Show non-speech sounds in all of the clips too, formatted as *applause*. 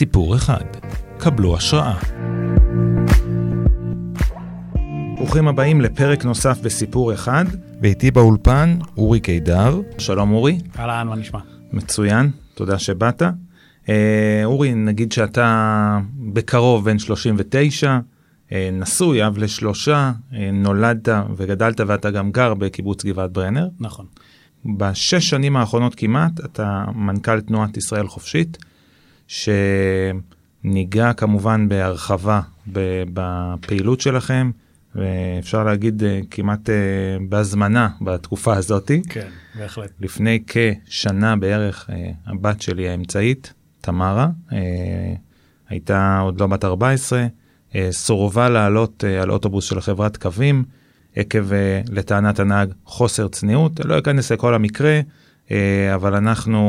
סיפור אחד. קבלו השראה. ברוכים הבאים לפרק נוסף בסיפור אחד, ואיתי באולפן אורי קידר. שלום אורי. אהלן, מה נשמע? מצוין, תודה שבאת. אה, אורי, נגיד שאתה בקרוב בן 39, אה, נשוי, אב לשלושה, אה, נולדת וגדלת ואתה גם גר בקיבוץ גבעת ברנר. נכון. בשש שנים האחרונות כמעט אתה מנכ"ל תנועת ישראל חופשית, שניגע כמובן בהרחבה בפעילות שלכם, ואפשר להגיד אה, כמעט אה, בהזמנה בתקופה הזאתי. כן, בהחלט. לפני כשנה בערך אה, הבת שלי האמצעית, תמרה, הייתה עוד לא בת 14, סורבה לעלות על אוטובוס של חברת קווים. עקב, לטענת הנהג, חוסר צניעות. לא אכנס לכל המקרה, אבל אנחנו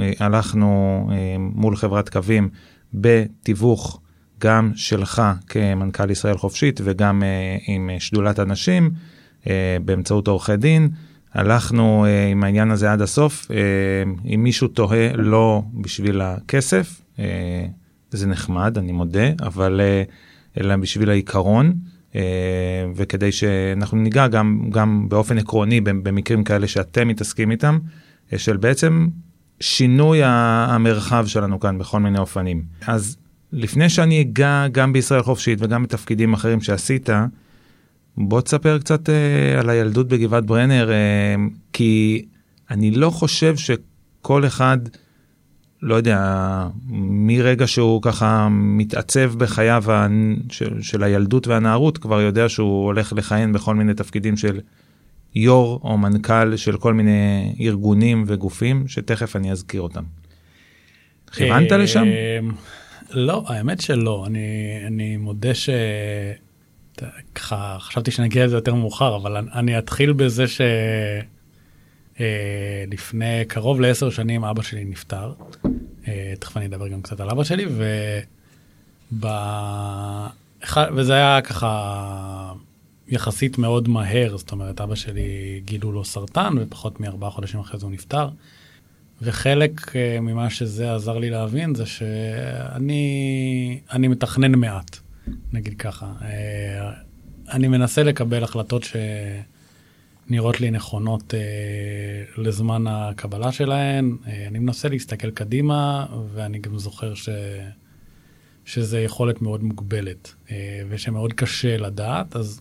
אה, הלכנו מול חברת קווים בתיווך גם שלך כמנכ"ל ישראל חופשית וגם עם שדולת הנשים, באמצעות עורכי דין. הלכנו עם העניין הזה עד הסוף. אם מישהו תוהה, לא בשביל הכסף, זה נחמד, אני מודה, אבל אלא בשביל העיקרון. אה, וכדי שאנחנו ניגע גם, גם באופן עקרוני במקרים כאלה שאתם מתעסקים איתם, אה, של בעצם שינוי המרחב שלנו כאן בכל מיני אופנים. אז לפני שאני אגע גם בישראל חופשית וגם בתפקידים אחרים שעשית, בוא תספר קצת אה, על הילדות בגבעת ברנר, אה, כי אני לא חושב שכל אחד... לא יודע, מרגע שהוא ככה מתעצב בחייו של, של הילדות והנערות, כבר יודע שהוא הולך לכהן בכל מיני תפקידים של יו"ר או מנכ"ל של כל מיני ארגונים וגופים, שתכף אני אזכיר אותם. כיוונת אה, לשם? לא, האמת שלא. אני, אני מודה ש... ככה, חשבתי שנגיע לזה יותר מאוחר, אבל אני אתחיל בזה ש... אה, קרוב לעשר שנים אבא שלי נפטר. אה, תכף אני אדבר גם קצת על אבא שלי, וב... וזה היה ככה יחסית מאוד מהר, זאת אומרת, אבא שלי גילו לו סרטן, ופחות מארבעה חודשים אחרי זה הוא נפטר. וחלק אה, ממה שזה עזר לי להבין זה שאני אני מתכנן מעט, נגיד ככה. אני מנסה לקבל החלטות ש... נראות לי נכונות אה, לזמן הקבלה שלהן. אה, אני מנסה להסתכל קדימה, ואני גם זוכר ש... שזה יכולת מאוד מוגבלת, אה, ושמאוד קשה לדעת, אז...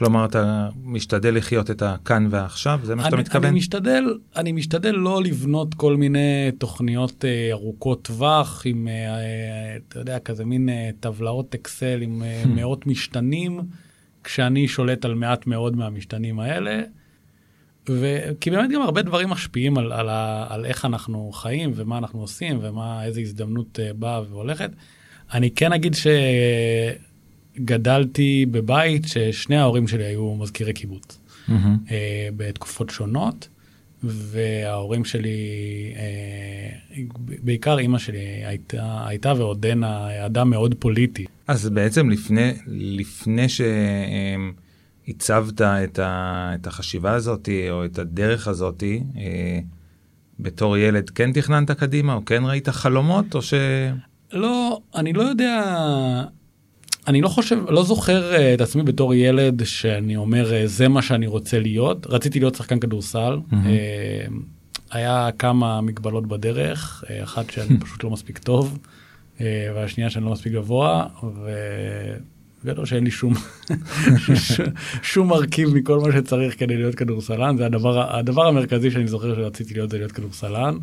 כלומר, אתה משתדל לחיות את הכאן והעכשיו? זה מה שאתה מתכוון? אני משתדל, אני משתדל לא לבנות כל מיני תוכניות אה, ארוכות טווח, עם, אה, אה, אתה יודע, כזה מין אה, טבלאות אקסל עם אה, מאות משתנים, כשאני שולט על מעט מאוד מהמשתנים האלה. וכי באמת גם הרבה דברים משפיעים על, על, ה, על איך אנחנו חיים ומה אנחנו עושים ומה, איזה הזדמנות uh, באה והולכת. אני כן אגיד שגדלתי בבית ששני ההורים שלי היו מזכירי קיבוץ mm-hmm. uh, בתקופות שונות, וההורים שלי, uh, בעיקר אימא שלי הייתה, הייתה ועודנה אדם מאוד פוליטי. אז בעצם לפני, לפני ש... Uh, הצבת את, ה, את החשיבה הזאת או את הדרך הזאת אה, בתור ילד, כן תכננת קדימה או כן ראית חלומות או ש... לא, אני לא יודע, אני לא חושב, לא זוכר uh, את עצמי בתור ילד שאני אומר uh, זה מה שאני רוצה להיות. רציתי להיות שחקן כדורסל. Mm-hmm. Uh, היה כמה מגבלות בדרך, uh, אחת שאני *laughs* פשוט לא מספיק טוב, uh, והשנייה שאני לא מספיק גבוה, ו... ולא שאין לי שום, *laughs* שום מרכיב מכל מה שצריך כדי להיות כדורסלן, זה הדבר, הדבר המרכזי שאני זוכר שרציתי להיות זה להיות כדורסלן.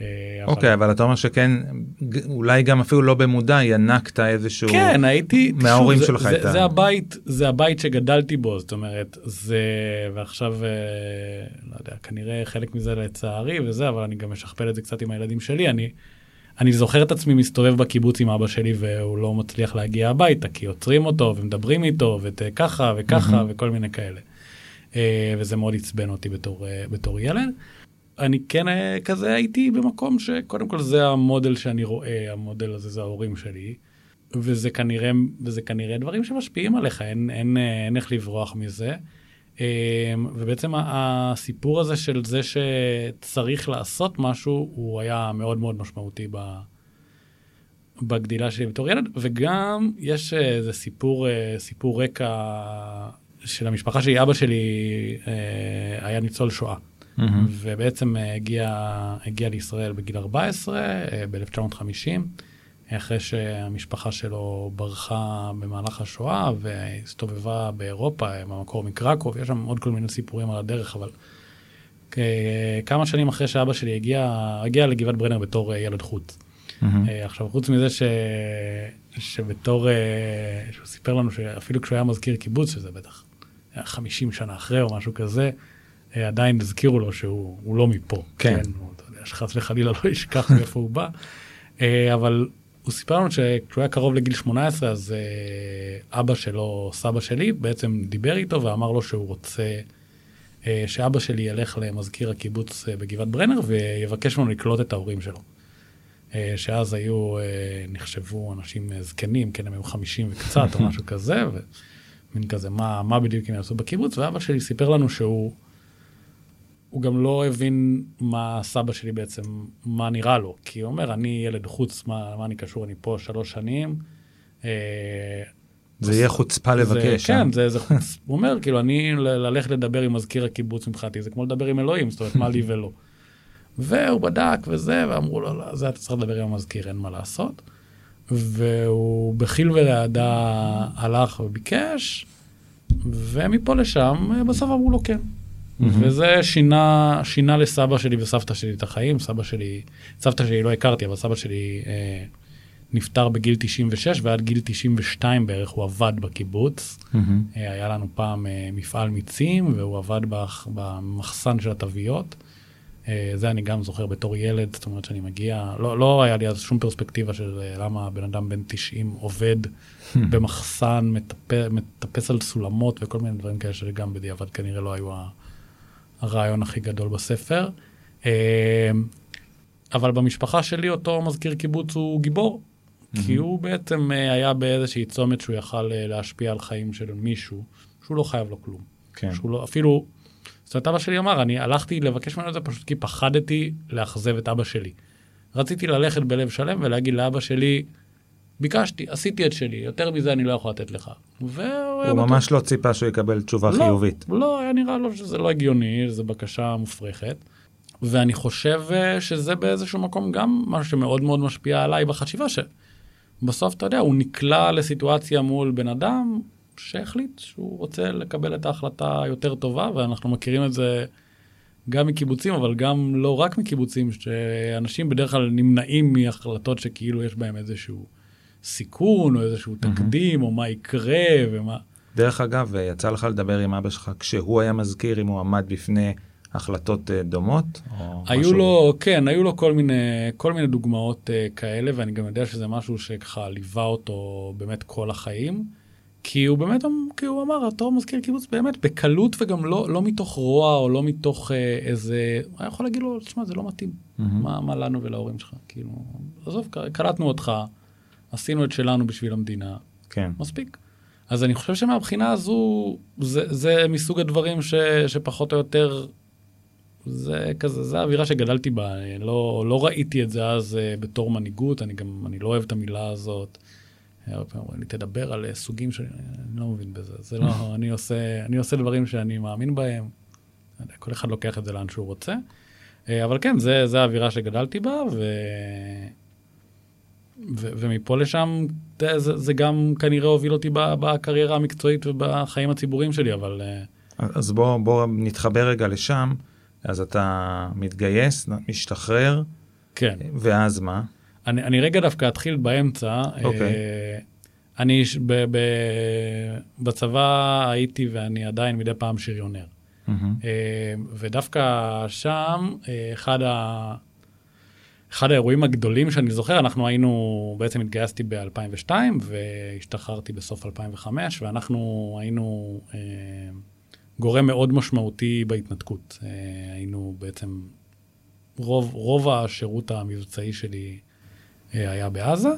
אה, אוקיי, אבל... אבל אתה אומר שכן, אולי גם אפילו לא במודע ינקת איזשהו... כן, הייתי... מההורים שלך. זה, זה, זה הבית, זה הבית שגדלתי בו, זאת אומרת, זה... ועכשיו, אה, לא יודע, כנראה חלק מזה לצערי וזה, אבל אני גם משכפל את זה קצת עם הילדים שלי. אני... אני זוכר את עצמי מסתובב בקיבוץ עם אבא שלי והוא לא מצליח להגיע הביתה כי עוצרים אותו ומדברים איתו וככה וככה mm-hmm. וכל מיני כאלה. אה, וזה מאוד עצבן אותי בתור, אה, בתור ילד. אני כן אה, כזה הייתי במקום שקודם כל זה המודל שאני רואה, המודל הזה זה ההורים שלי. וזה כנראה, וזה כנראה דברים שמשפיעים עליך, אין, אין, אין איך לברוח מזה. אמ, ובעצם הסיפור הזה של זה שצריך לעשות משהו, הוא היה מאוד מאוד משמעותי ב... בגדילה שלי בתור ילד, וגם יש איזה סיפור, אה, סיפור רקע של המשפחה שלי, אבא שלי אה, היה ניצול שואה. Mm-hmm. ובעצם הגיע, הגיע לישראל בגיל 14, ב-1950, אחרי שהמשפחה שלו ברחה במהלך השואה והסתובבה באירופה, במקור מקרקוב, יש שם עוד כל מיני סיפורים על הדרך, אבל כמה שנים אחרי שאבא שלי הגיע, הגיע לגבעת ברנר בתור ילד חוץ. Mm-hmm. עכשיו, חוץ מזה ש... שבתור, אה, שהוא סיפר לנו שאפילו כשהוא היה מזכיר קיבוץ, שזה בטח היה 50 שנה אחרי או משהו כזה, אה, עדיין הזכירו לו שהוא לא מפה. כן. כן שחס וחלילה לא ישכח *laughs* מאיפה הוא בא. אבל הוא סיפר לנו שכשהוא היה קרוב לגיל 18, אז אבא שלו, סבא שלי, בעצם דיבר איתו ואמר לו שהוא רוצה שאבא שלי ילך למזכיר הקיבוץ בגבעת ברנר ויבקש ממנו לקלוט את ההורים שלו. אה, שאז היו, אה, נחשבו אנשים אה, זקנים, כן, הם היו 50 וקצת או *laughs* משהו כזה, ומין כזה, מה, מה בדיוק הם יעשו בקיבוץ, ואבא שלי סיפר לנו שהוא, הוא גם לא הבין מה סבא שלי בעצם, מה נראה לו, כי הוא אומר, אני ילד חוץ, מה, מה אני קשור, אני פה שלוש שנים. זה יהיה חוצפה לבקש. כן, זה, זה חוצ... *laughs* הוא אומר, כאילו, אני ללכת לדבר עם מזכיר הקיבוץ מבחינתי, זה כמו לדבר עם אלוהים, זאת אומרת, מה לי ולא. והוא בדק וזה, ואמרו לו, לא, זה אתה צריך לדבר עם המזכיר, אין מה לעשות. והוא בחיל ורעדה הלך וביקש, ומפה לשם, בסוף אמרו לו כן. Mm-hmm. וזה שינה, שינה לסבא שלי וסבתא שלי את החיים. סבא שלי, סבתא שלי לא הכרתי, אבל סבא שלי אה, נפטר בגיל 96, ועד גיל 92 בערך הוא עבד בקיבוץ. Mm-hmm. אה, היה לנו פעם אה, מפעל מיצים, והוא עבד במחסן של התוויות. אה, זה אני גם זוכר בתור ילד, זאת אומרת שאני מגיע, לא, לא היה לי אז שום פרספקטיבה של אה, למה בן אדם בן 90 עובד במחסן, מטפ, מטפס על סולמות וכל מיני דברים כאלה שגם בדיעבד כנראה לא היו הרעיון הכי גדול בספר. אה, אבל במשפחה שלי אותו מזכיר קיבוץ הוא גיבור, כי הוא בעצם היה באיזושהי צומת שהוא יכל להשפיע על חיים של מישהו, שהוא לא חייב לו כלום. כן. שהוא לא, אפילו... זאת אומרת, אבא שלי אמר, אני הלכתי לבקש ממנו את זה פשוט כי פחדתי לאכזב את אבא שלי. רציתי ללכת בלב שלם ולהגיד לאבא שלי, ביקשתי, עשיתי את שלי, יותר מזה אני לא יכול לתת לך. הוא ממש לא ציפה שהוא יקבל תשובה לא, חיובית. לא, היה נראה לו שזה לא הגיוני, זו בקשה מופרכת. ואני חושב אה, שזה באיזשהו מקום גם משהו שמאוד מאוד משפיע עליי בחשיבה, שבסוף, אתה יודע, הוא נקלע לסיטואציה מול בן אדם, שהחליט שהוא רוצה לקבל את ההחלטה היותר טובה, ואנחנו מכירים את זה גם מקיבוצים, אבל גם לא רק מקיבוצים, שאנשים בדרך כלל נמנעים מהחלטות שכאילו יש בהם איזשהו סיכון, או איזשהו תקדים, mm-hmm. או מה יקרה, ומה... דרך אגב, יצא לך לדבר עם אבא שלך כשהוא היה מזכיר אם הוא עמד בפני החלטות אה, דומות? היו משהו... לו, כן, היו לו כל מיני, כל מיני דוגמאות uh, כאלה, ואני גם יודע שזה משהו שככה ליווה אותו באמת כל החיים. כי הוא באמת, כי הוא אמר, אותו מזכיר קיבוץ באמת בקלות וגם לא, לא מתוך רוע או לא מתוך אה, איזה, היה יכול להגיד לו, תשמע, זה לא מתאים. Mm-hmm. מה, מה לנו ולהורים שלך? כאילו, עזוב, קלטנו אותך, עשינו את שלנו בשביל המדינה, כן. מספיק. אז אני חושב שמבחינה הזו, זה, זה מסוג הדברים ש, שפחות או יותר, זה כזה, זה האווירה שגדלתי בה, לא, לא ראיתי את זה אז uh, בתור מנהיגות, אני גם, אני לא אוהב את המילה הזאת. הרבה פעמים אומרים לי, תדבר על אה, סוגים שאני לא מבין בזה. זה לא, *laughs* אני עושה, אני עושה דברים שאני מאמין בהם. כל אחד לוקח את זה לאן שהוא רוצה. אה, אבל כן, זה, זה האווירה שגדלתי בה, ו... ו... ומפה לשם זה, זה גם כנראה הוביל אותי בקריירה המקצועית ובחיים הציבוריים שלי, אבל... אה, אז בוא, בוא נתחבר רגע לשם. אז אתה מתגייס, משתחרר, כן. ואז מה? אני, אני רגע דווקא אתחיל באמצע. אוקיי. Okay. אני ב, ב, בצבא הייתי ואני עדיין מדי פעם שריונר. Mm-hmm. ודווקא שם, אה, אחד, ה, אחד האירועים הגדולים שאני זוכר, אנחנו היינו, בעצם התגייסתי ב-2002 והשתחררתי בסוף 2005, ואנחנו היינו אה, גורם מאוד משמעותי בהתנתקות. היינו בעצם, רוב, רוב השירות המבצעי שלי היה בעזה,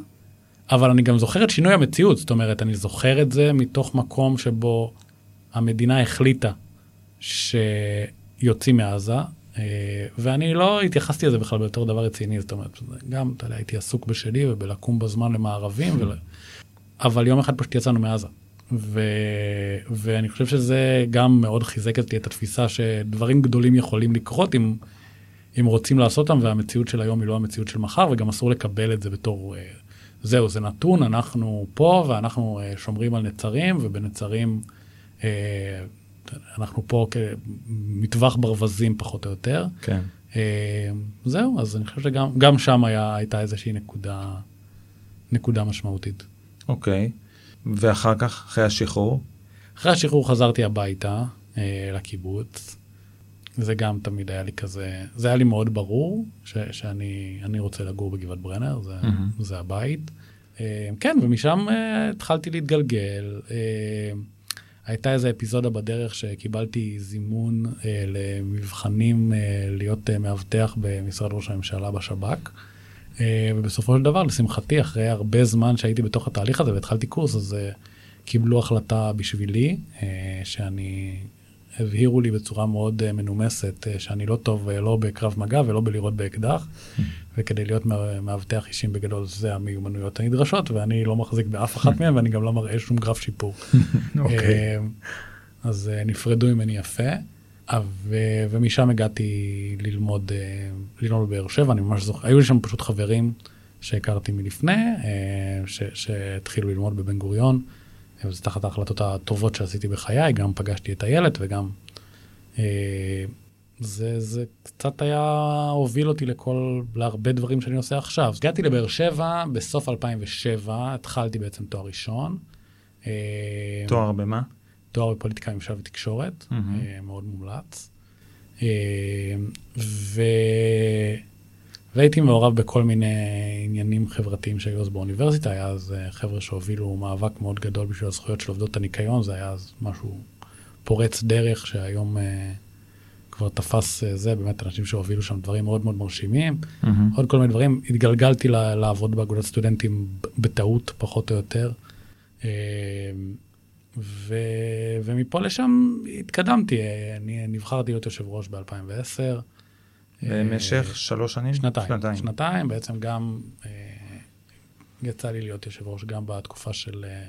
אבל אני גם זוכר את שינוי המציאות, זאת אומרת, אני זוכר את זה מתוך מקום שבו המדינה החליטה שיוצאים מעזה, אה, ואני לא התייחסתי לזה בכלל בתור דבר רציני, זאת אומרת, גם, אתה יודע, הייתי עסוק בשלי ובלקום בזמן למערבים, ול... אבל יום אחד פשוט יצאנו מעזה. ו... ואני חושב שזה גם מאוד חיזק אותי את התפיסה שדברים גדולים יכולים לקרות אם, אם רוצים לעשות אותם, והמציאות של היום היא לא המציאות של מחר, וגם אסור לקבל את זה בתור, אה, זהו, זה נתון, אנחנו פה ואנחנו אה, שומרים על נצרים, ובנצרים אנחנו פה כמטווח ברווזים פחות או יותר. כן. זהו, אז אני חושב שגם שם היה, הייתה איזושהי נקודה, נקודה משמעותית. אוקיי. ואחר כך, אחרי השחרור? אחרי השחרור חזרתי הביתה אה, לקיבוץ. זה גם תמיד היה לי כזה, זה היה לי מאוד ברור ש, שאני רוצה לגור בגבעת ברנר, זה, mm-hmm. זה הבית. אה, כן, ומשם אה, התחלתי להתגלגל. אה, הייתה איזו אפיזודה בדרך שקיבלתי זימון אה, למבחנים אה, להיות אה, מאבטח במשרד ראש הממשלה בשב"כ. אה, ובסופו של דבר, לשמחתי, אחרי הרבה זמן שהייתי בתוך התהליך הזה והתחלתי קורס, אז אה, קיבלו החלטה בשבילי, אה, שאני, הבהירו לי בצורה מאוד מנומסת שאני לא טוב לא בקרב מגע ולא בלירות באקדח, וכדי להיות מאבטח אישים בגדול זה המיומנויות הנדרשות, ואני לא מחזיק באף אחת מהן ואני גם לא מראה שום גרף שיפור. *laughs* אוקיי. אז נפרדו ממני יפה. ו, ומשם הגעתי ללמוד, אה, ללמוד בבאר שבע, אני ממש זוכר, היו לי שם פשוט חברים שהכרתי מלפני, אה, ש, שהתחילו ללמוד בבן גוריון, וזה תחת ההחלטות הטובות שעשיתי בחיי, גם פגשתי את איילת וגם אה, זה, זה קצת היה, הוביל אותי לכל, להרבה דברים שאני עושה עכשיו. הגעתי לבאר שבע בסוף 2007, התחלתי בעצם תואר ראשון. תואר במה? תואר בפוליטיקה, ממשל ותקשורת, mm-hmm. מאוד מומלץ. אה, ו... והייתי מעורב בכל מיני עניינים חברתיים שהיו אז באוניברסיטה, היה אז אה, חבר'ה שהובילו מאבק מאוד גדול בשביל הזכויות של עובדות הניקיון, זה היה אז משהו פורץ דרך שהיום כבר תפס זה, באמת אנשים שהובילו שם דברים מאוד מאוד מרשימים. Mm-hmm. עוד כל מיני דברים, התגלגלתי לעבוד באגודת סטודנטים בטעות פחות או יותר. ו... ומפה לשם התקדמתי, אני נבחרתי להיות יושב ראש ב-2010. במשך אה, שלוש שנים? שנתיים. שנתיים. שנתיים, בעצם גם אה, יצא לי להיות יושב ראש גם בתקופה של, אה,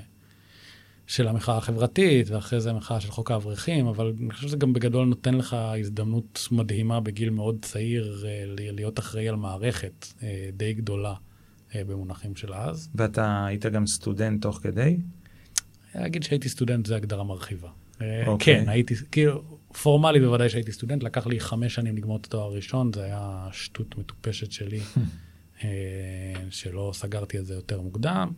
של המחאה החברתית, ואחרי זה המחאה של חוק האברכים, אבל אני חושב שזה גם בגדול נותן לך הזדמנות מדהימה בגיל מאוד צעיר להיות אחראי על מערכת די גדולה במונחים של אז. ואתה היית גם סטודנט תוך כדי? להגיד שהייתי סטודנט זה הגדרה מרחיבה. Okay. אה, אוקיי. כן, הייתי, כאילו, פורמלית בוודאי שהייתי סטודנט, לקח לי חמש שנים לגמור את התואר הראשון, זה היה שטות מטופשת שלי, *laughs* אה, שלא סגרתי את זה יותר מוקדם.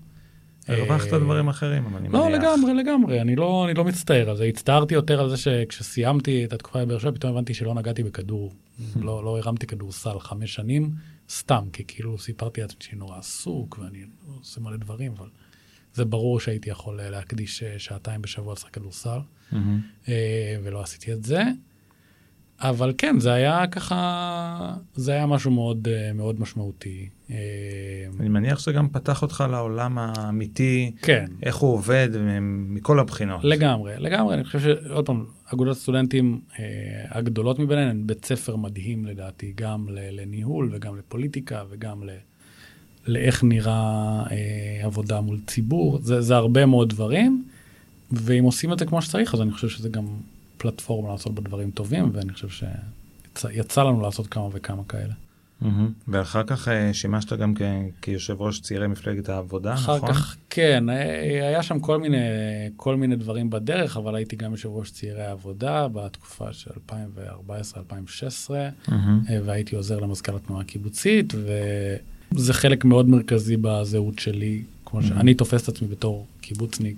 הרווחת אה, דברים אחרים, אבל אני לא, מניח. לא, לגמרי, לגמרי, אני לא, אני לא מצטער על זה. הצטערתי יותר על זה שכשסיימתי את התקופה בבאר שבע, פתאום הבנתי שלא נגעתי בכדור. לא, לא הרמתי כדורסל חמש שנים, סתם, כי כאילו סיפרתי לעצמי שאני נורא עסוק, ואני עושה מלא דברים, אבל... זה ברור שהייתי יכול אה, להקדיש אה, שעתיים בשבוע לשחק כדורסל, mm-hmm. ולא עשיתי את זה. אבל כן, זה היה ככה, זה היה משהו מאוד, מאוד משמעותי. אני מניח שזה גם פתח אותך לעולם האמיתי, כן. איך הוא עובד מכל הבחינות. לגמרי, לגמרי. אני חושב שעוד פעם, אגודות הסטודנטים הגדולות מביניהן הן בית ספר מדהים לדעתי, גם לניהול וגם לפוליטיקה וגם ל... לאיך נראה אה, עבודה מול ציבור, זה, זה הרבה מאוד דברים, ואם עושים את זה כמו שצריך, אז אני חושב שזה גם פלטפורמה לעשות בה דברים טובים, ואני חושב שיצא לנו לעשות כמה וכמה כאלה. Mm-hmm. ואחר כך uh, שימשת גם כ- כיושב ראש צעירי מפלגת העבודה, אחר נכון? אחר כך, כן, אה, היה שם כל מיני, כל מיני דברים בדרך, אבל הייתי גם יושב ראש צעירי העבודה בתקופה של 2014-2016, mm-hmm. והייתי עוזר למזכ"ל התנועה הקיבוצית, ו... זה חלק מאוד מרכזי בזהות שלי, כמו שאני תופס את עצמי בתור קיבוצניק,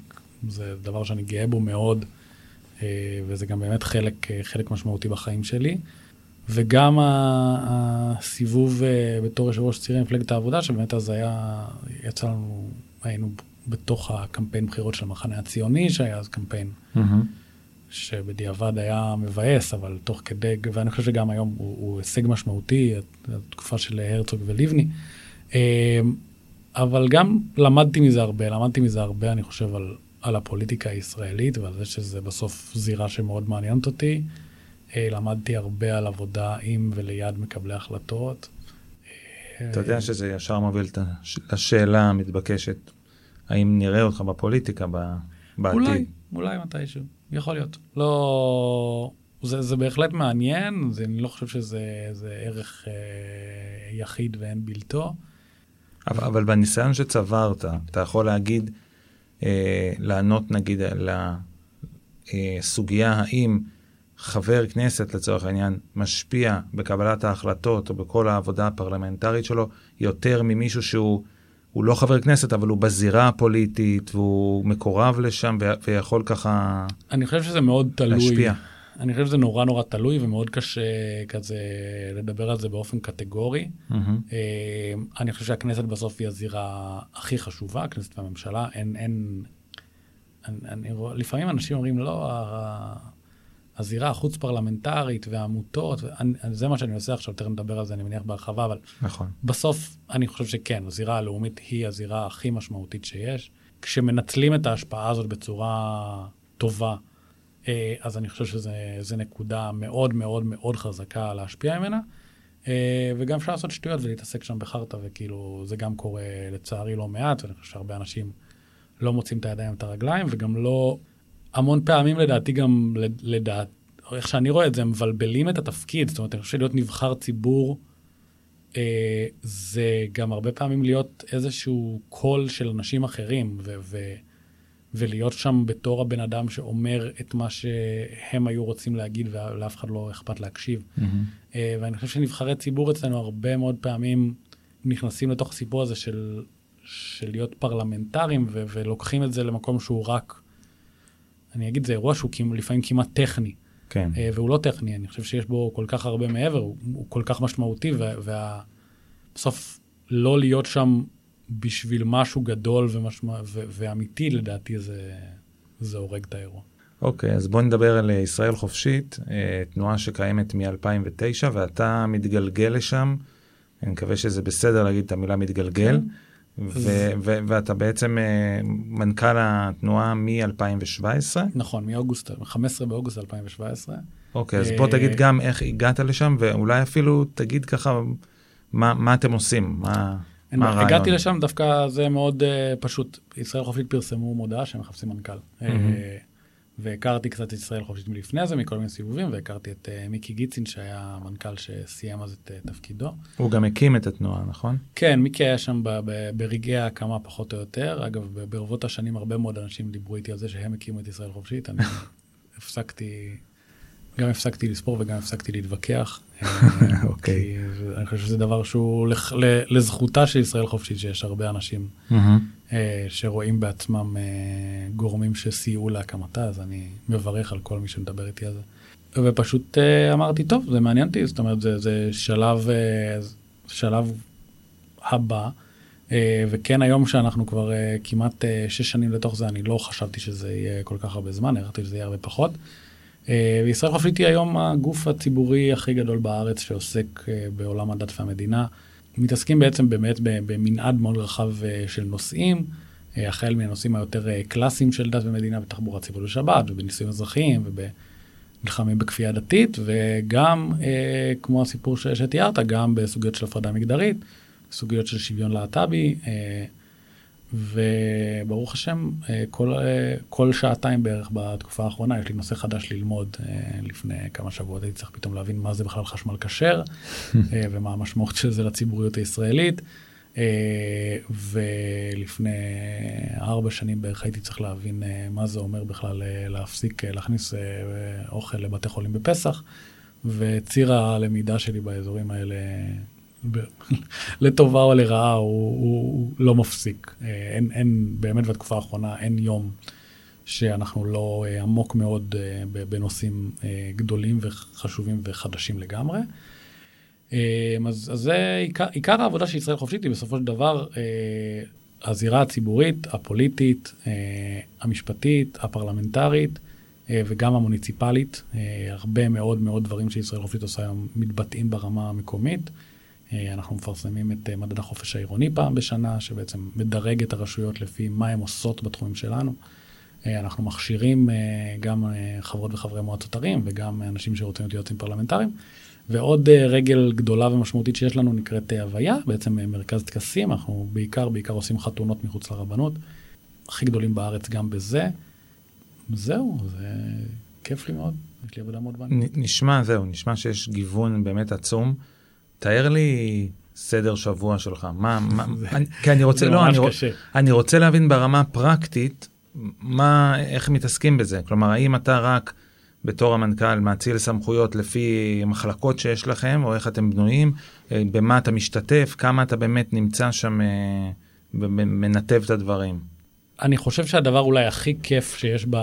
זה דבר שאני גאה בו מאוד, אה, וזה גם באמת חלק, אה, חלק משמעותי בחיים שלי. וגם הסיבוב אה, בתור יושב ראש צעירי מפלגת העבודה, שבאמת אז היה, יצא לנו, היינו בתוך הקמפיין בחירות של המחנה הציוני, שהיה אז קמפיין mm-hmm. שבדיעבד היה מבאס, אבל תוך כדי, ואני חושב שגם היום הוא, הוא הישג משמעותי, התקופה של הרצוג ולבני. אבל גם למדתי מזה הרבה, למדתי מזה הרבה, אני חושב, על, על הפוליטיקה הישראלית ועל זה שזה בסוף זירה שמאוד מעניינת אותי. למדתי הרבה על עבודה עם וליד מקבלי החלטות. אתה יודע שזה ישר מוביל לשאלה המתבקשת, האם נראה אותך בפוליטיקה בעתיד? אולי, אולי מתישהו, יכול להיות. לא... זה, זה בהחלט מעניין, זה, אני לא חושב שזה ערך אה, יחיד ואין בלתו. אבל, אבל בניסיון שצברת, אתה יכול להגיד, אה, לענות נגיד לסוגיה אה, האם חבר כנסת לצורך העניין משפיע בקבלת ההחלטות או בכל העבודה הפרלמנטרית שלו יותר ממישהו שהוא הוא לא חבר כנסת אבל הוא בזירה הפוליטית והוא מקורב לשם ויכול ככה אני חושב שזה מאוד תלוי. להשפיע. אני חושב שזה נורא נורא תלוי ומאוד קשה כזה לדבר על זה באופן קטגורי. Mm-hmm. אני חושב שהכנסת בסוף היא הזירה הכי חשובה, הכנסת והממשלה. אין, אין, אני, אני, לפעמים אנשים אומרים, לא, הזירה החוץ פרלמנטרית והעמותות, ואני, זה מה שאני עושה עכשיו, תכף נדבר על זה, אני מניח בהרחבה, אבל נכון. בסוף אני חושב שכן, הזירה הלאומית היא הזירה הכי משמעותית שיש. כשמנצלים את ההשפעה הזאת בצורה טובה, אז אני חושב שזו נקודה מאוד מאוד מאוד חזקה להשפיע ממנה. אה, וגם אפשר לעשות שטויות ולהתעסק שם בחרטא, וכאילו, זה גם קורה לצערי לא מעט, ואני חושב שהרבה אנשים לא מוצאים את הידיים ואת הרגליים, וגם לא, המון פעמים לדעתי גם, לדעת, איך שאני רואה את זה, הם מבלבלים את התפקיד. זאת אומרת, אני חושב שלהיות נבחר ציבור, אה, זה גם הרבה פעמים להיות איזשהו קול של אנשים אחרים, ו- ו- ולהיות שם בתור הבן אדם שאומר את מה שהם היו רוצים להגיד, ולאף אחד לא אכפת להקשיב. Mm-hmm. אה, ואני חושב שנבחרי ציבור אצלנו הרבה מאוד פעמים נכנסים לתוך הסיפור הזה של, של להיות פרלמנטרים, ו- ולוקחים את זה למקום שהוא רק... אני אגיד, זה אירוע שהוא לפעמים כמעט טכני. כן. אה, והוא לא טכני, אני חושב שיש בו כל כך הרבה מעבר, הוא, הוא כל כך משמעותי, ובסוף לא להיות שם בשביל משהו גדול ומשמע, ו, ואמיתי, לדעתי זה, זה הורג את האירוע. אוקיי, אז בוא נדבר על ישראל חופשית, אה, תנועה שקיימת מ-2009, ואתה מתגלגל לשם, אני מקווה שזה בסדר להגיד את המילה מתגלגל. כן. ו- ו- ואתה בעצם uh, מנכ"ל התנועה מ-2017? נכון, מאוגוסט, 15 באוגוסט 2017. אוקיי, אז בוא אה, תגיד גם איך הגעת לשם, ואולי אפילו תגיד ככה מה, מה אתם עושים, מה, מה הרעיון. הגעתי לשם דווקא זה מאוד uh, פשוט, ישראל חופשית פרסמו מודעה שהם מחפשים מנכ"ל. Mm-hmm. Uh, והכרתי קצת את ישראל חופשית מלפני זה, מכל מיני סיבובים, והכרתי את uh, מיקי גיצין, שהיה המנכ"ל שסיים אז את uh, תפקידו. הוא גם הקים את התנועה, נכון? כן, מיקי היה שם ב- ב- ברגעי ההקמה פחות או יותר. אגב, ברבות השנים הרבה מאוד אנשים דיברו איתי על זה שהם הקימו את ישראל חופשית. אני *laughs* הפסקתי, גם הפסקתי לספור וגם הפסקתי להתווכח. *laughs* אוקיי. אני חושב שזה דבר שהוא לזכותה של ישראל חופשית, שיש הרבה אנשים אה, שרואים בעצמם אה, גורמים שסייעו להקמתה, אז אני מברך על כל מי שמדבר איתי על זה. ופשוט אה, אמרתי, טוב, זה מעניין אותי, זאת אומרת, זה, זה שלב, שלב הבא. וכן, היום שאנחנו כבר כמעט שש שנים לתוך זה, אני לא חשבתי שזה יהיה כל כך הרבה זמן, הערכתי שזה יהיה הרבה פחות. וישראל חופשית היא היום הגוף הציבורי הכי גדול בארץ שעוסק בעולם הדת והמדינה. מתעסקים בעצם באמת במנעד מאוד רחב אה, של נושאים, אה, החל מהנושאים היותר אה, קלאסיים של דת ומדינה בתחבורה ציבורית בשבת ובנישואים אזרחיים ובנלחמים בכפייה דתית, וגם, כמו הסיפור שתיארת, גם בסוגיות של הפרדה מגדרית, סוגיות של שוויון להט"בי. וברוך השם, אה, כל, אה, כל שעתיים בערך בתקופה האחרונה יש לי נושא חדש ללמוד. אה, לפני כמה שבועות הייתי צריך פתאום להבין מה זה בכלל חשמל כשר, *laughs* ומה המשמעות של זה לציבוריות הישראלית. ולפני ארבע שנים בערך הייתי צריך להבין מה זה אומר בכלל להפסיק להכניס אוכל לבתי חולים בפסח. וציר הלמידה שלי באזורים האלה *laughs* לטובה או לרעה, הוא, הוא, הוא לא מפסיק. אה, אין, אין, באמת בתקופה האחרונה אין יום שאנחנו לא אה, עמוק מאוד אה, בנושאים גדולים וחשובים וחדשים לגמרי. אז, אז זה עיקר, עיקר העבודה של ישראל חופשית היא בסופו של דבר הזירה הציבורית, הפוליטית, המשפטית, הפרלמנטרית. וגם המוניציפלית, הרבה מאוד מאוד דברים שישראל חופשית עושה היום מתבטאים ברמה המקומית. אה, אנחנו מפרסמים את אה, מדד החופש העירוני פעם בשנה, שבעצם מדרג את הרשויות לפי מה הן עושות בתחומים שלנו. אה, אנחנו מכשירים גם חברות וחברי מועצות ערים וגם אנשים שרוצים להיות יועצים פרלמנטריים. ועוד רגל גדולה ומשמעותית שיש לנו נקראת הוויה, בעצם מרכז טקסים, אנחנו בעיקר בעיקר עושים חתונות מחוץ לרבנות, הכי גדולים בארץ גם בזה. זהו, זה כיף לי מאוד, יש לי עבודה מאוד מעניינת. נשמע, זהו, נשמע שיש גיוון באמת עצום. תאר לי סדר שבוע שלך, מה, מה, *laughs* אני, כי אני רוצה, לא, אני, אני רוצה להבין ברמה הפרקטית, מה, איך מתעסקים בזה, כלומר, האם אתה רק בתור המנכ"ל מאציל סמכויות לפי מחלקות שיש לכם, או איך אתם בנויים, אה, במה אתה משתתף, כמה אתה באמת נמצא שם, אה, מנתב את הדברים. אני חושב שהדבר אולי הכי כיף שיש ב,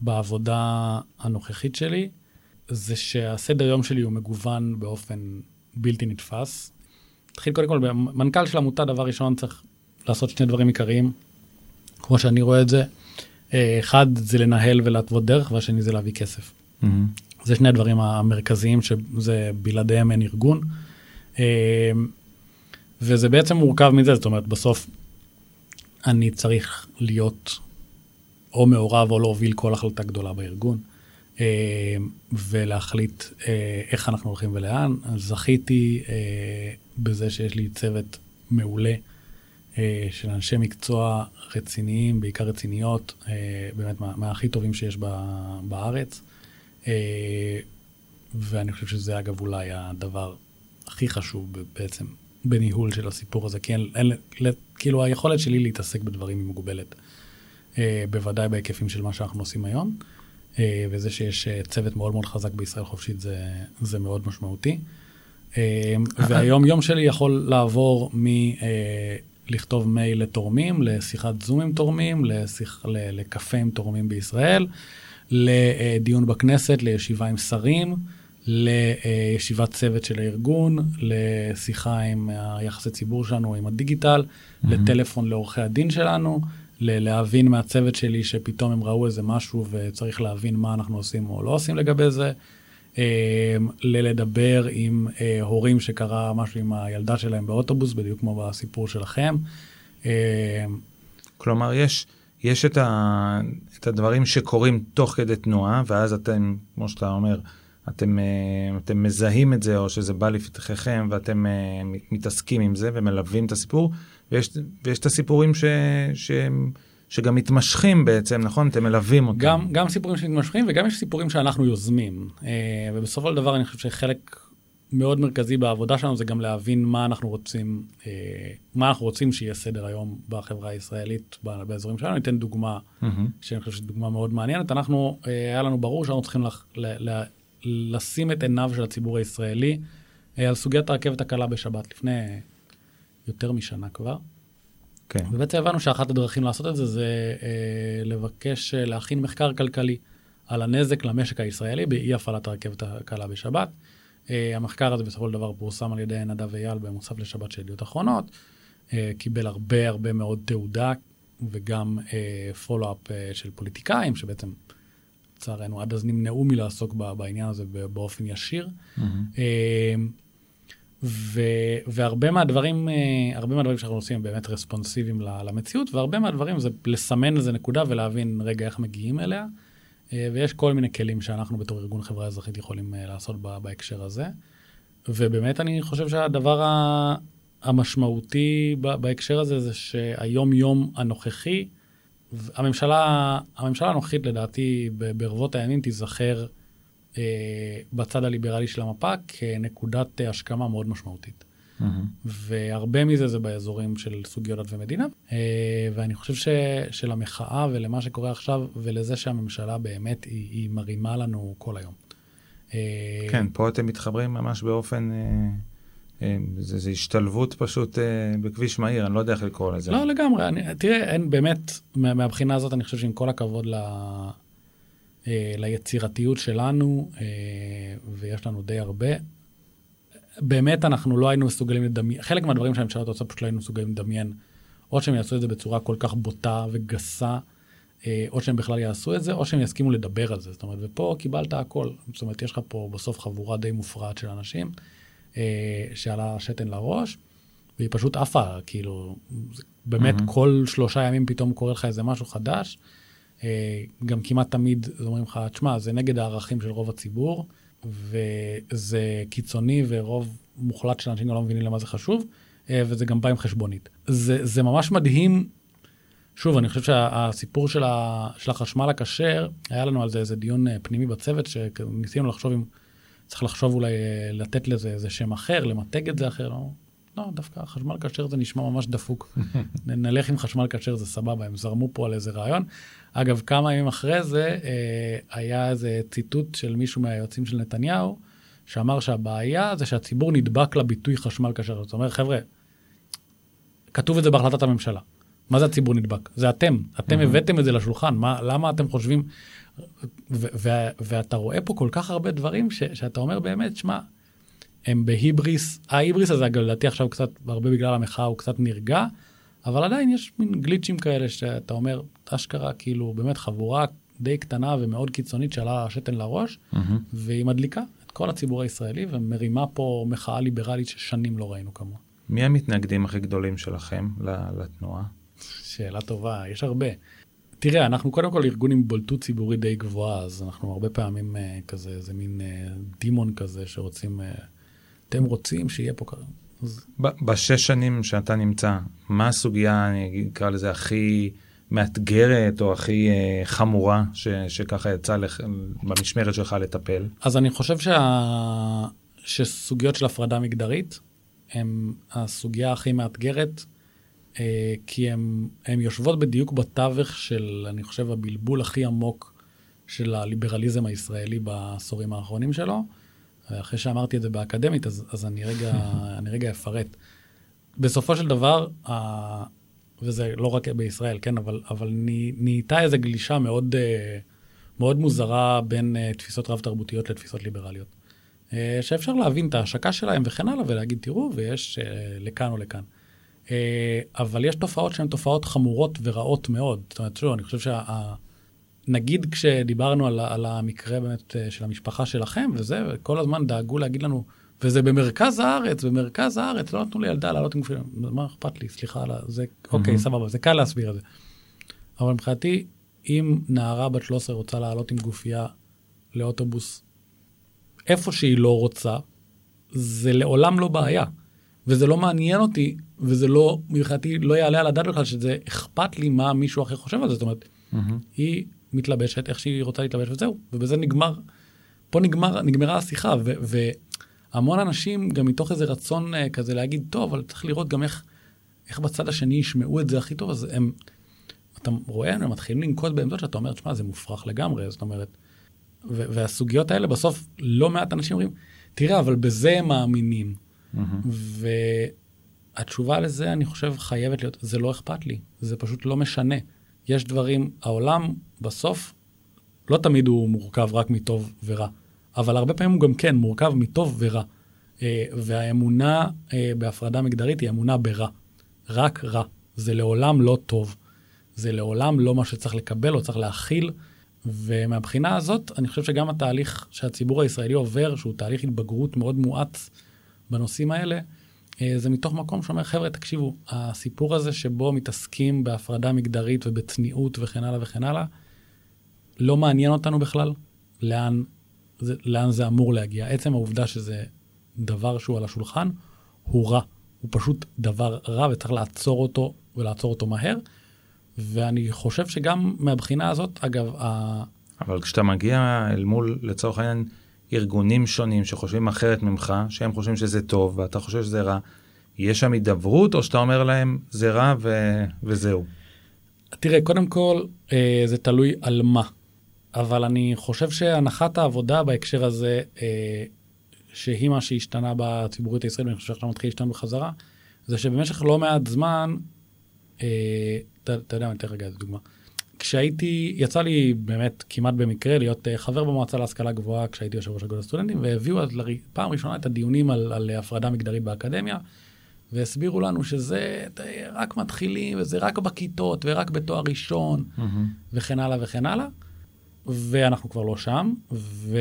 בעבודה הנוכחית שלי, זה שהסדר יום שלי הוא מגוון באופן בלתי נתפס. נתחיל קודם כל, מנכ"ל של עמותה, דבר ראשון צריך לעשות שני דברים עיקריים, כמו שאני רואה את זה. אה, אחד זה לנהל ולהתוות דרך, והשני זה להביא כסף. Mm-hmm. זה שני הדברים המרכזיים שזה בלעדיהם אין ארגון. אה, וזה בעצם מורכב מזה, זאת אומרת, בסוף אני צריך להיות או מעורב או להוביל כל החלטה גדולה בארגון. אה, ולהחליט אה, איך אנחנו הולכים ולאן. זכיתי אה, בזה שיש לי צוות מעולה של אנשי מקצוע רציניים, בעיקר רציניות, באמת מה, מה הכי טובים שיש בארץ. ואני חושב שזה אגב אולי הדבר הכי חשוב בעצם בניהול של הסיפור הזה, כי אין, אין, כאילו היכולת שלי להתעסק בדברים היא מוגבלת, בוודאי בהיקפים של מה שאנחנו עושים היום. אה, וזה שיש אה, צוות מאוד מאוד חזק בישראל חופשית זה, זה מאוד משמעותי. אה, והיום יום שלי יכול לעבור מלכתוב מייל לתורמים, לשיחת זום עם תורמים, לשיח, לקפה עם תורמים בישראל, לדיון בכנסת, לישיבה עם שרים, לישיבת צוות של הארגון, לשיחה עם היחסי ציבור שלנו, עם הדיגיטל, mm-hmm. לטלפון לעורכי הדין שלנו. להבין מהצוות שלי שפתאום הם ראו איזה משהו וצריך להבין מה אנחנו עושים או לא עושים לגבי זה. אה, ללדבר עם אה, הורים שקרה משהו עם הילדה שלהם באוטובוס, בדיוק כמו בסיפור שלכם. אה, כלומר, יש, יש את, ה, את הדברים שקורים תוך כדי תנועה, ואז אתם, כמו שאתה אומר, אתם, אתם מזהים את זה, או שזה בא לפתחכם, ואתם מתעסקים עם זה ומלווים את הסיפור, ויש, ויש את הסיפורים ש, ש, שגם מתמשכים בעצם, נכון? אתם מלווים אותם. גם, גם סיפורים שמתמשכים וגם יש סיפורים שאנחנו יוזמים. אה, ובסופו של דבר אני חושב שחלק מאוד מרכזי בעבודה שלנו זה גם להבין מה אנחנו רוצים, אה, מה אנחנו רוצים שיהיה סדר היום בחברה הישראלית באזורים שלנו. אני אתן דוגמה, mm-hmm. שאני חושב שזו דוגמה מאוד מעניינת. אנחנו, אה, היה לנו ברור שאנחנו צריכים לח, ל, ל, לשים את עיניו של הציבור הישראלי על סוגיית הרכבת הקלה בשבת לפני יותר משנה כבר. כן. ובעצם הבנו שאחת הדרכים לעשות את זה זה אה, לבקש אה, להכין מחקר כלכלי על הנזק למשק הישראלי באי הפעלת הרכבת הקלה בשבת. אה, המחקר הזה בסופו של דבר פורסם על ידי נדב אייל במוסף לשבת של ידיעות אחרונות, אה, קיבל הרבה הרבה מאוד תעודה וגם פולו-אפ אה, אה, של פוליטיקאים שבעצם לצערנו עד אז נמנעו מלעסוק בעניין הזה באופן ישיר. Mm-hmm. אה, ו, והרבה מהדברים, אה, הרבה מהדברים שאנחנו עושים הם באמת רספונסיביים למציאות, והרבה מהדברים זה לסמן איזה נקודה ולהבין רגע איך מגיעים אליה. אה, ויש כל מיני כלים שאנחנו בתור ארגון חברה אזרחית יכולים אה, לעשות בהקשר הזה. ובאמת אני חושב שהדבר המשמעותי בהקשר הזה זה שהיום יום הנוכחי, הממשלה, הממשלה הנוכחית לדעתי ברבות הימים תיזכר בצד הליברלי של המפה כנקודת אה, השכמה מאוד משמעותית. Mm-hmm. והרבה מזה זה באזורים של סוגיות דת ומדינה, אה, ואני חושב ש, שלמחאה ולמה שקורה עכשיו ולזה שהממשלה באמת היא, היא מרימה לנו כל היום. כן, פה אתם מתחברים ממש באופן... זה, זה השתלבות פשוט בכביש מהיר, אני לא יודע איך לקרוא לזה. לא, לגמרי. אני, תראה, אין באמת, מהבחינה הזאת, אני חושב שעם כל הכבוד ל, אה, ליצירתיות שלנו, אה, ויש לנו די הרבה. באמת אנחנו לא היינו מסוגלים לדמיין, חלק מהדברים שהממשלה עושה פשוט לא היינו מסוגלים לדמיין, או שהם יעשו את זה בצורה כל כך בוטה וגסה, אה, או שהם בכלל יעשו את זה, או שהם יסכימו לדבר על זה. זאת אומרת, ופה קיבלת הכל. זאת אומרת, יש לך פה בסוף חבורה די מופרעת של אנשים, שעלה שתן לראש, והיא פשוט עפה, כאילו, באמת mm-hmm. כל שלושה ימים פתאום קורה לך איזה משהו חדש. אה, גם כמעט תמיד אומרים לך, תשמע, זה נגד הערכים של רוב הציבור, וזה קיצוני ורוב מוחלט של אנשים לא מבינים למה זה חשוב, אה, וזה גם בא עם חשבונית. זה, זה ממש מדהים. שוב, אני חושב שהסיפור של, ה, של החשמל הכשר, היה לנו על זה איזה דיון אה, פנימי בצוות, שניסינו לחשוב אם צריך לחשוב אולי לתת לזה איזה שם אחר, למתג את זה אחר. לא, לא דווקא חשמל כשר זה נשמע ממש דפוק. *laughs* נלך עם חשמל כשר זה סבבה, הם זרמו פה על איזה רעיון. אגב, כמה ימים אחרי זה אה, היה איזה ציטוט של מישהו מהיועצים של נתניהו, שאמר שהבעיה זה שהציבור נדבק לביטוי חשמל כשר. זאת אומרת, חבר'ה, כתוב את זה בהחלטת הממשלה. מה זה הציבור נדבק? זה אתם. אתם. הבאתם את זה לשולחן. מה, למה אתם חושבים... ואתה רואה פה כל כך הרבה דברים ש- שאתה אומר באמת, שמע, הם בהיבריס, ההיבריס הזה, אגב, לדעתי עכשיו קצת, הרבה בגלל המחאה הוא קצת נרגע, אבל עדיין יש מין גליצ'ים כאלה שאתה אומר, אשכרה, כאילו, באמת חבורה די קטנה ומאוד קיצונית שעלה השתן לראש, mm-hmm. והיא מדליקה את כל הציבור הישראלי ומרימה פה מחאה ליברלית ששנים לא ראינו כמוה. מי המתנגדים הכי גדולים שלכם לתנועה? שאלה טובה, יש הרבה. תראה, אנחנו קודם כל ארגון עם בולטות ציבורית די גבוהה, אז אנחנו הרבה פעמים uh, כזה, איזה מין uh, דימון כזה שרוצים, uh, אתם רוצים שיהיה פה כזה. אז... בשש שנים שאתה נמצא, מה הסוגיה, אני אקרא לזה, הכי מאתגרת או הכי uh, חמורה, ש, שככה יצא לך, במשמרת שלך לטפל? אז אני חושב שה... שסוגיות של הפרדה מגדרית, הן הסוגיה הכי מאתגרת, אה, כי הן יושבות בדיוק בתווך של, אני חושב, הבלבול הכי עמוק של הליברליזם הישראלי בעשורים האחרונים שלו. אחרי שאמרתי את זה באקדמית, אז, אז אני, רגע, *laughs* אני רגע אפרט. בסופו של דבר, ה... וזה לא רק בישראל, כן, אבל, אבל נהייתה איזו גלישה מאוד, אה, מאוד מוזרה בין אה, תפיסות רב-תרבותיות לתפיסות ליברליות. שאפשר להבין את ההשקה שלהם וכן הלאה, ולהגיד, תראו, ויש לכאן או לכאן. אה, אבל יש תופעות שהן תופעות חמורות ורעות מאוד. זאת אומרת, שוב, אני חושב שה... נגיד כשדיברנו על, על המקרה באמת אה, של המשפחה שלכם וזה, וכל הזמן דאגו להגיד לנו, וזה במרכז הארץ, במרכז הארץ, לא נתנו לילדה לעלות עם גופים, מה אכפת לי, סליחה, זה, אוקיי, סבבה, זה קל להסביר את זה. אבל מבחינתי, אם נערה בת 13 רוצה לעלות עם גופייה לאוטובוס, איפה שהיא לא רוצה, זה לעולם לא בעיה. וזה לא מעניין אותי, וזה לא, מבחינתי, לא יעלה על הדעת בכלל שזה אכפת לי מה מישהו אחר חושב על זה. זאת אומרת, mm-hmm. היא מתלבשת איך שהיא רוצה להתלבש וזהו, ובזה נגמר, פה נגמר, נגמרה השיחה, ו, והמון אנשים גם מתוך איזה רצון uh, כזה להגיד, טוב, אבל צריך לראות גם איך, איך בצד השני ישמעו את זה הכי טוב, אז הם, אתה רואה, הם מתחילים לנקוט בעמדות שאתה אומר, תשמע, זה מופרך לגמרי, זאת אומרת, ו- והסוגיות האלה, בסוף לא מעט אנשים אומרים, תראה, אבל בזה הם מאמינים. Mm-hmm. והתשובה לזה, אני חושב, חייבת להיות, זה לא אכפת לי, זה פשוט לא משנה. יש דברים, העולם בסוף, לא תמיד הוא מורכב רק מטוב ורע, אבל הרבה פעמים הוא גם כן מורכב מטוב ורע. אה, והאמונה אה, בהפרדה מגדרית היא אמונה ברע. רק רע. זה לעולם לא טוב. זה לעולם לא מה שצריך לקבל או צריך להכיל. ומהבחינה הזאת, אני חושב שגם התהליך שהציבור הישראלי עובר, שהוא תהליך התבגרות מאוד מואץ בנושאים האלה, זה מתוך מקום שאומר, חבר'ה, תקשיבו, הסיפור הזה שבו מתעסקים בהפרדה מגדרית ובצניעות וכן הלאה וכן הלאה, לא מעניין אותנו בכלל לאן זה, לאן זה אמור להגיע. עצם העובדה שזה דבר שהוא על השולחן, הוא רע. הוא פשוט דבר רע וצריך לעצור אותו ולעצור אותו מהר. ואני חושב שגם מהבחינה הזאת, אגב, ה... אבל כשאתה מגיע אל מול, לצורך העניין, ארגונים שונים שחושבים אחרת ממך, שהם חושבים שזה טוב ואתה חושב שזה רע, יש שם הידברות או שאתה אומר להם זה רע ו... וזהו? תראה, קודם כל אה, זה תלוי על מה, אבל אני חושב שהנחת העבודה בהקשר הזה, אה, שהיא מה שהשתנה בציבוריות הישראלית, ואני חושב שעכשיו מתחיל להשתנות בחזרה, זה שבמשך לא מעט זמן, אה, אתה, יודע, אני אתן רגע איזה דוגמה. כשהייתי, יצא לי באמת כמעט במקרה להיות אה, חבר במועצה להשכלה גבוהה כשהייתי יושב ראש אגוד הסטודנטים, והביאו אז פעם ראשונה את הדיונים על, על הפרדה מגדרית באקדמיה, והסבירו לנו שזה רק מתחילים, וזה רק בכיתות, ורק בתואר ראשון, mm-hmm. וכן הלאה וכן הלאה. ואנחנו כבר לא שם, ו...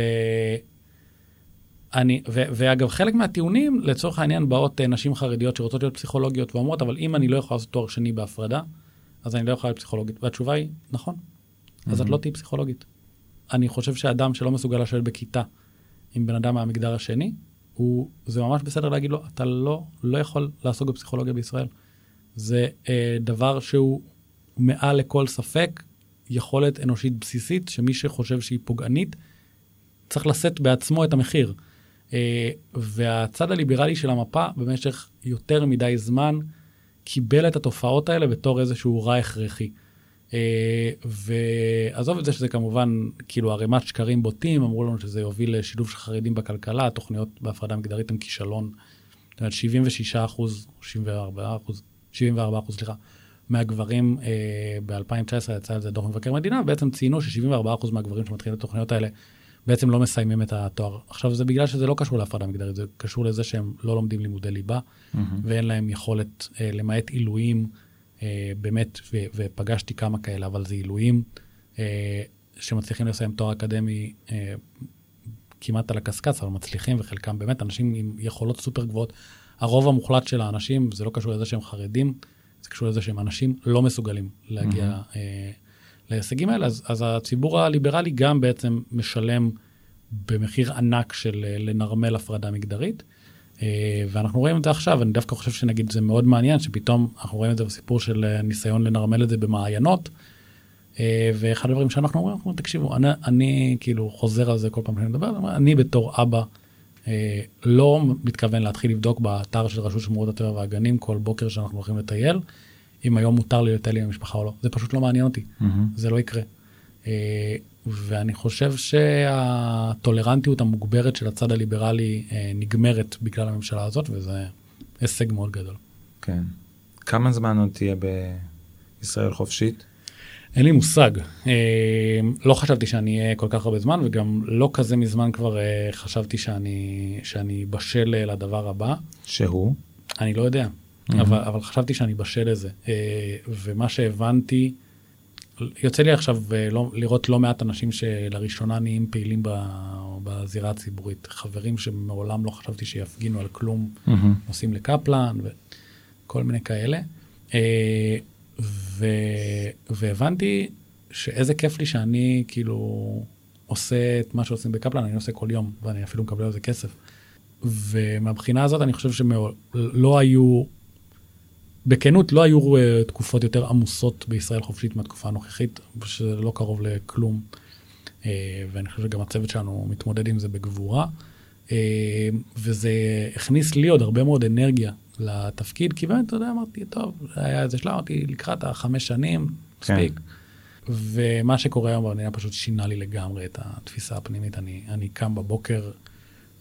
אני, ו, ואגב, חלק מהטיעונים, לצורך העניין, באות אה, נשים חרדיות שרוצות להיות פסיכולוגיות ואומרות, אבל אם אני לא יכולה לעשות תואר שני בהפרדה, אז אני לא יכולה להיות פסיכולוגית. והתשובה היא, נכון. אז את לא תהיי פסיכולוגית. אני חושב שאדם שלא מסוגל לשבת בכיתה עם בן אדם מהמגדר השני, הוא, זה ממש בסדר להגיד לו, אתה לא, לא יכול לעסוק בפסיכולוגיה בישראל. זה אה, דבר שהוא מעל לכל ספק, יכולת אנושית בסיסית, שמי שחושב שהיא פוגענית, צריך לשאת בעצמו את המחיר. אה, והצד הליברלי של המפה במשך יותר מדי זמן קיבל את התופעות האלה בתור איזשהו רע הכרחי. אה, ועזוב את זה שזה כמובן כאילו ערימת שקרים בוטים, אמרו לנו שזה יוביל לשילוב של חרדים בכלכלה, התוכניות בהפרדה מגדרית הן כישלון. זאת אומרת 76 אחוז, 74 אחוז, 74 אחוז, סליחה, מהגברים אה, ב-2019 יצא על זה דוח מבקר מדינה, בעצם ציינו ש-74 אחוז מהגברים שמתחילים את התוכניות האלה בעצם לא מסיימים את התואר. עכשיו זה בגלל שזה לא קשור להפרדה מגדרית, זה קשור לזה שהם לא לומדים לימודי ליבה, mm-hmm. ואין להם יכולת, אה, למעט עילויים, אה, באמת, ו- ופגשתי כמה כאלה, אבל זה עילויים אה, שמצליחים לסיים תואר אקדמי אה, כמעט על הקשקש, אבל מצליחים, וחלקם באמת אנשים עם יכולות סופר גבוהות. הרוב המוחלט של האנשים, זה לא קשור לזה שהם חרדים, זה קשור לזה שהם אנשים לא מסוגלים להגיע mm-hmm. אה, להישגים האלה, אז, אז הציבור הליברלי גם בעצם משלם במחיר ענק של אה, לנרמל הפרדה מגדרית. אה, ואנחנו רואים את זה עכשיו, אני דווקא חושב שנגיד זה מאוד מעניין, שפתאום אנחנו רואים את זה בסיפור של אה, ניסיון לנרמל את זה במעיינות. ואחד הדברים שאנחנו אומרים, אנחנו תקשיבו, אני, אני כאילו חוזר על זה כל פעם שאני מדבר, אני בתור אבא לא מתכוון להתחיל לבדוק באתר של רשות שמורות הטבע והגנים כל בוקר שאנחנו הולכים לטייל, אם היום מותר לי לטייל עם המשפחה או לא. זה פשוט לא מעניין אותי, mm-hmm. זה לא יקרה. אה, ואני חושב שהטולרנטיות המוגברת של הצד הליברלי אה, נגמרת בגלל הממשלה הזאת, וזה הישג מאוד גדול. כן. כמה זמן עוד תהיה בישראל חופשית? אין לי מושג. אה, לא חשבתי שאני אהיה כל כך הרבה זמן, וגם לא כזה מזמן כבר חשבתי שאני, שאני בשל לדבר הבא. שהוא? אני לא יודע. Mm-hmm. אבל, אבל חשבתי שאני בשל לזה. אה, ומה שהבנתי, יוצא לי עכשיו אה, לא, לראות לא מעט אנשים שלראשונה נהיים פעילים בזירה הציבורית. חברים שמעולם לא חשבתי שיפגינו על כלום, mm-hmm. נוסעים לקפלן וכל מיני כאלה. אה, ו, והבנתי שאיזה כיף לי שאני כאילו עושה את מה שעושים בקפלן, אני עושה כל יום, ואני אפילו מקבל על זה כסף. ומהבחינה הזאת אני חושב שלא היו בכנות, לא היו uh, תקופות יותר עמוסות בישראל חופשית מהתקופה הנוכחית, שזה לא קרוב לכלום. Uh, ואני חושב שגם הצוות שלנו מתמודד עם זה בגבורה. Uh, וזה הכניס לי עוד הרבה מאוד אנרגיה לתפקיד, כי באמת, אתה יודע, אמרתי, טוב, היה איזה שלב, אמרתי, לקראת החמש שנים, כן. מספיק. כן. ומה שקורה היום במדינה פשוט שינה לי לגמרי את התפיסה הפנימית. אני, אני קם בבוקר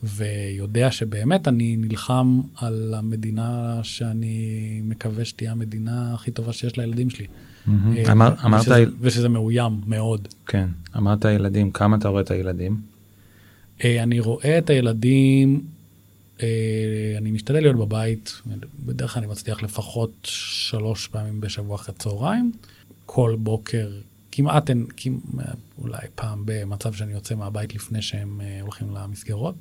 ויודע שבאמת אני נלחם על המדינה שאני מקווה שתהיה המדינה הכי טובה שיש לילדים שלי. אה, אמרת... ושזה מאוים מאוד. כן, אמרת ילדים, כמה אתה רואה את הילדים? אה, אני רואה את הילדים, אה, אני משתדל להיות בבית, בדרך כלל אני מצליח לפחות שלוש פעמים בשבוע אחרי צהריים, כל בוקר, כמעט אין, אולי פעם במצב שאני יוצא מהבית לפני שהם הולכים למסגרות.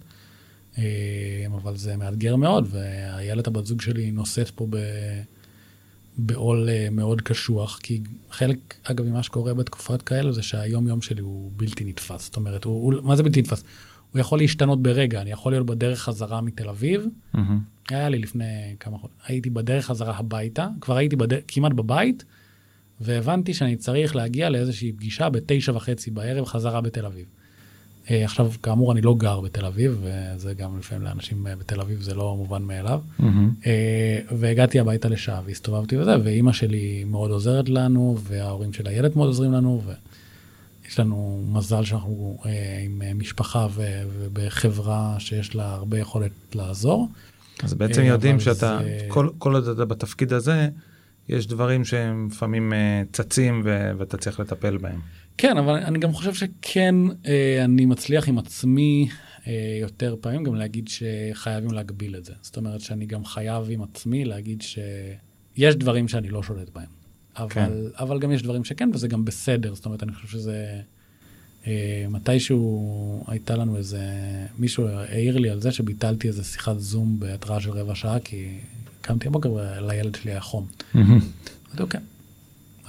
אה, אבל זה מאתגר מאוד, והילד הבת זוג שלי נושאת פה בעול אה, מאוד קשוח, כי חלק, אגב, ממה שקורה בתקופות כאלה זה שהיום יום שלי הוא בלתי נתפס. זאת אומרת, הוא, הוא, מה זה בלתי נתפס? הוא יכול להשתנות ברגע, אני יכול להיות בדרך חזרה מתל אביב. Mm-hmm. היה לי לפני כמה חודשים, הייתי בדרך חזרה הביתה, כבר הייתי בד... כמעט בבית, והבנתי שאני צריך להגיע לאיזושהי פגישה בתשע וחצי בערב חזרה בתל אביב. אה, עכשיו, כאמור, אני לא גר בתל אביב, וזה גם לפעמים לאנשים אה, בתל אביב זה לא מובן מאליו. Mm-hmm. והגעתי הביתה לשעה והסתובבתי וזה, ואימא שלי מאוד עוזרת לנו, וההורים של הילד מאוד עוזרים לנו, ויש לנו מזל שאנחנו עם משפחה ובחברה שיש לה הרבה יכולת לעזור. אז בעצם יודעים שאתה, זה... כל, כל עוד אתה בתפקיד הזה, יש דברים שהם לפעמים צצים ואתה צריך לטפל בהם. כן, אבל אני גם חושב שכן, אה, אני מצליח עם עצמי אה, יותר פעמים גם להגיד שחייבים להגביל את זה. זאת אומרת שאני גם חייב עם עצמי להגיד שיש דברים שאני לא שולט בהם. אבל, כן. אבל גם יש דברים שכן, וזה גם בסדר. זאת אומרת, אני חושב שזה... אה, מתישהו הייתה לנו איזה... מישהו העיר לי על זה שביטלתי איזה שיחת זום בהתראה של רבע שעה, כי קמתי הבוקר ולילד שלי היה חום. אמרתי, אוקיי.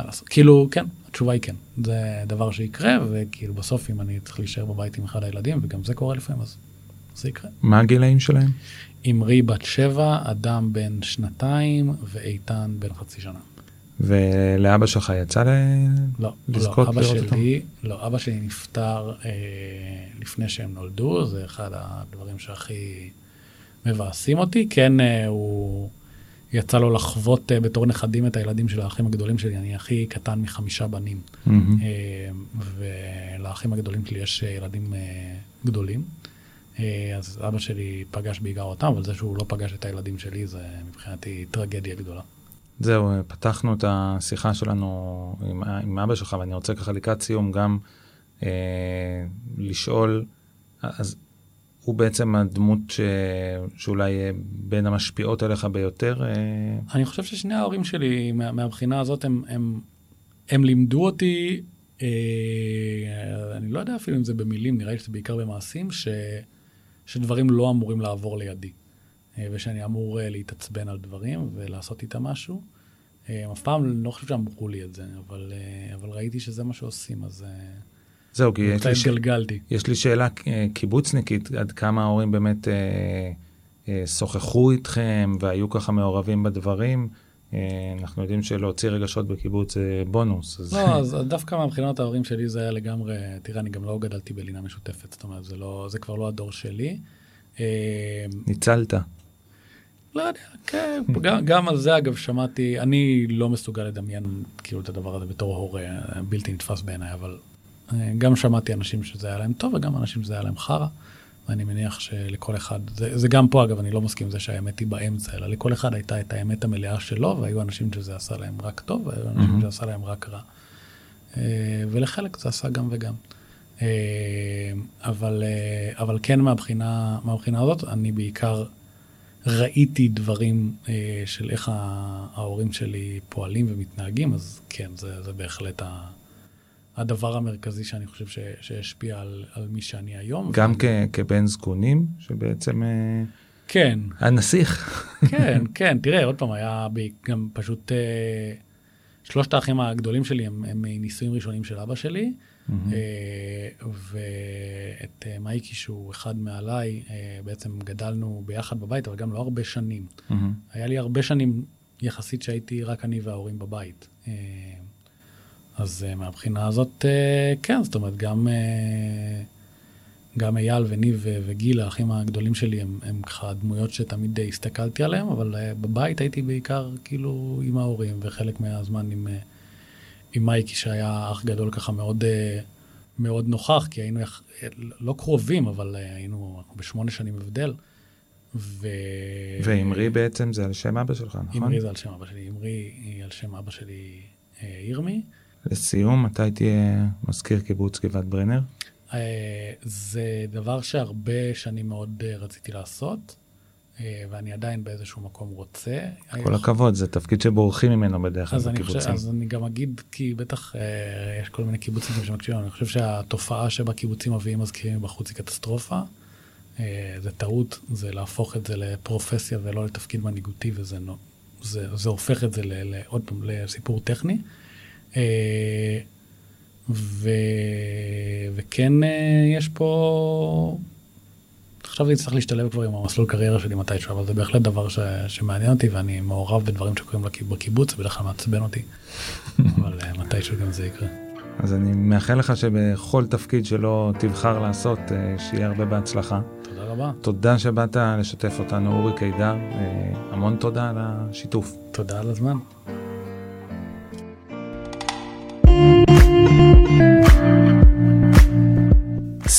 מה לעשות? כאילו, כן, התשובה היא כן. זה דבר שיקרה, וכאילו בסוף אם אני צריך להישאר בבית עם אחד הילדים, וגם זה קורה לפעמים, אז זה יקרה. מה הגילאים שלהם? אמרי בת שבע, אדם בן שנתיים, ואיתן בן חצי שנה. ולאבא שלך יצא ל... לא, לזכות לא, אבא לראות אותו? שלי, לא, אבא שלי נפטר אה, לפני שהם נולדו, זה אחד הדברים שהכי מבאסים אותי. כן, אה, הוא יצא לו לחוות אה, בתור נכדים את הילדים של האחים הגדולים שלי, אני הכי קטן מחמישה בנים. מהמם. אה, ולאחים הגדולים שלי יש אה, ילדים אה, גדולים. אה, אז אבא שלי פגש בעיקר אותם, אבל זה שהוא לא פגש את הילדים שלי זה מבחינתי טרגדיה גדולה. זהו, פתחנו את השיחה שלנו עם, עם אבא שלך, ואני רוצה ככה לקראת סיום גם אה, לשאול, אז הוא בעצם הדמות ש, שאולי אה, בין המשפיעות עליך ביותר? אה, אני חושב ששני ההורים שלי, מה, מהבחינה הזאת, הם, הם, הם לימדו אותי, אה, אני לא יודע אפילו אם זה במילים, נראה לי שזה בעיקר במעשים, ש, שדברים לא אמורים לעבור לידי. אה, ושאני אמור אה, להתעצבן על דברים ולעשות איתם משהו. אה, אף פעם לא חושב שאמרו לי את זה, אבל, אה, אבל ראיתי שזה מה שעושים, אז אה, זהו, כי יש לי, ש... יש לי שאלה אה, קיבוצניקית, עד כמה ההורים באמת אה, אה, שוחחו איתכם והיו ככה מעורבים בדברים. אה, אנחנו יודעים שלהוציא רגשות בקיבוץ זה בונוס. אז... לא, אז *laughs* דווקא מבחינת ההורים שלי זה היה לגמרי, תראה, אני גם לא גדלתי בלינה משותפת, זאת אומרת, זה, לא, זה כבר לא הדור שלי. אה, ניצלת. לא יודע, כן, *laughs* גם, גם על זה אגב שמעתי, אני לא מסוגל לדמיין כאילו את הדבר הזה בתור הורה, אה, בלתי נתפס בעיניי, אבל אה, גם שמעתי אנשים שזה היה להם טוב וגם אנשים שזה היה להם חרא, ואני מניח שלכל אחד, זה, זה גם פה אגב, אני לא מסכים עם זה שהאמת היא באמצע, אלא לכל אחד הייתה את האמת המלאה שלו, והיו אנשים שזה עשה להם רק טוב, והיו אנשים מהמם. שזה עשה להם רק רע. אה, ולחלק זה עשה גם וגם. אה, אבל, אה, אבל כן מהבחינה, מהבחינה הזאת, אני בעיקר ראיתי דברים של איך ההורים שלי פועלים ומתנהגים, אז כן, זה, זה בהחלט ה, הדבר המרכזי שאני חושב ש, שהשפיע על, על מי שאני היום. גם כ, כבן זקונים, שבעצם אה, כן, הנסיך. כן, *laughs* כן, תראה, עוד פעם, היה גם פשוט, אה, שלושת האחים הגדולים שלי הם, הם נישואים ראשונים של אבא שלי. אה, ואת מייקי, שהוא אחד מעליי, בעצם גדלנו ביחד בבית, אבל גם לא הרבה שנים. מהמם. היה לי הרבה שנים יחסית שהייתי רק אני וההורים בבית. אז אה, מהבחינה הזאת, אה, כן, זאת אומרת, גם, אה, גם אייל וניב וגיל, האחים הגדולים שלי, הם, הם ככה דמויות שתמיד הסתכלתי עליהם, אבל בבית הייתי בעיקר כאילו עם ההורים, וחלק מהזמן עם, עם מייקי, שהיה אח גדול ככה מאוד, מאוד נוכח, כי היינו יח- לא קרובים, אבל היינו בשמונה שנים הבדל. ו... ואמרי בעצם זה על שם אבא שלך, נכון? אמרי זה על שם אבא שלי, אמרי היא על שם אבא שלי אה, ירמי. לסיום, מתי תהיה מזכיר קיבוץ גבעת ברנר? אה, זה דבר שהרבה שנים מאוד אה, רציתי לעשות, אה, ואני עדיין באיזשהו מקום רוצה. כל הכבוד, זה תפקיד שבורחים ממנו בדרך כלל בקיבוצים. אז אני גם אגיד, כי בטח יש כל מיני קיבוצים שמקשיבים, אני חושב שהתופעה שבה קיבוצים מביאים מזכירים מבחוץ היא קטסטרופה. זה טעות, זה להפוך את זה לפרופסיה ולא לתפקיד מנהיגותי, וזה זה, זה הופך את זה ל, ל, עוד פעם לסיפור טכני. אה, ו, וכן אה, יש פה, עכשיו זה יצטרך להשתלב כבר עם המסלול קריירה שלי מתישהו, אבל זה בהחלט דבר ש, שמעניין אותי ואני מעורב בדברים שקורים בקיבוץ, בדרך כלל מעצבן אותי, *laughs* אבל אה, מתישהו גם זה יקרה. אז אני מאחל לך שבכל תפקיד שלא תבחר לעשות, שיהיה הרבה בהצלחה. תודה רבה. תודה שבאת לשתף אותנו, אורי קידר. המון תודה על השיתוף. תודה על הזמן.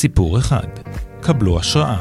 סיפור אחד, קבלו השראה.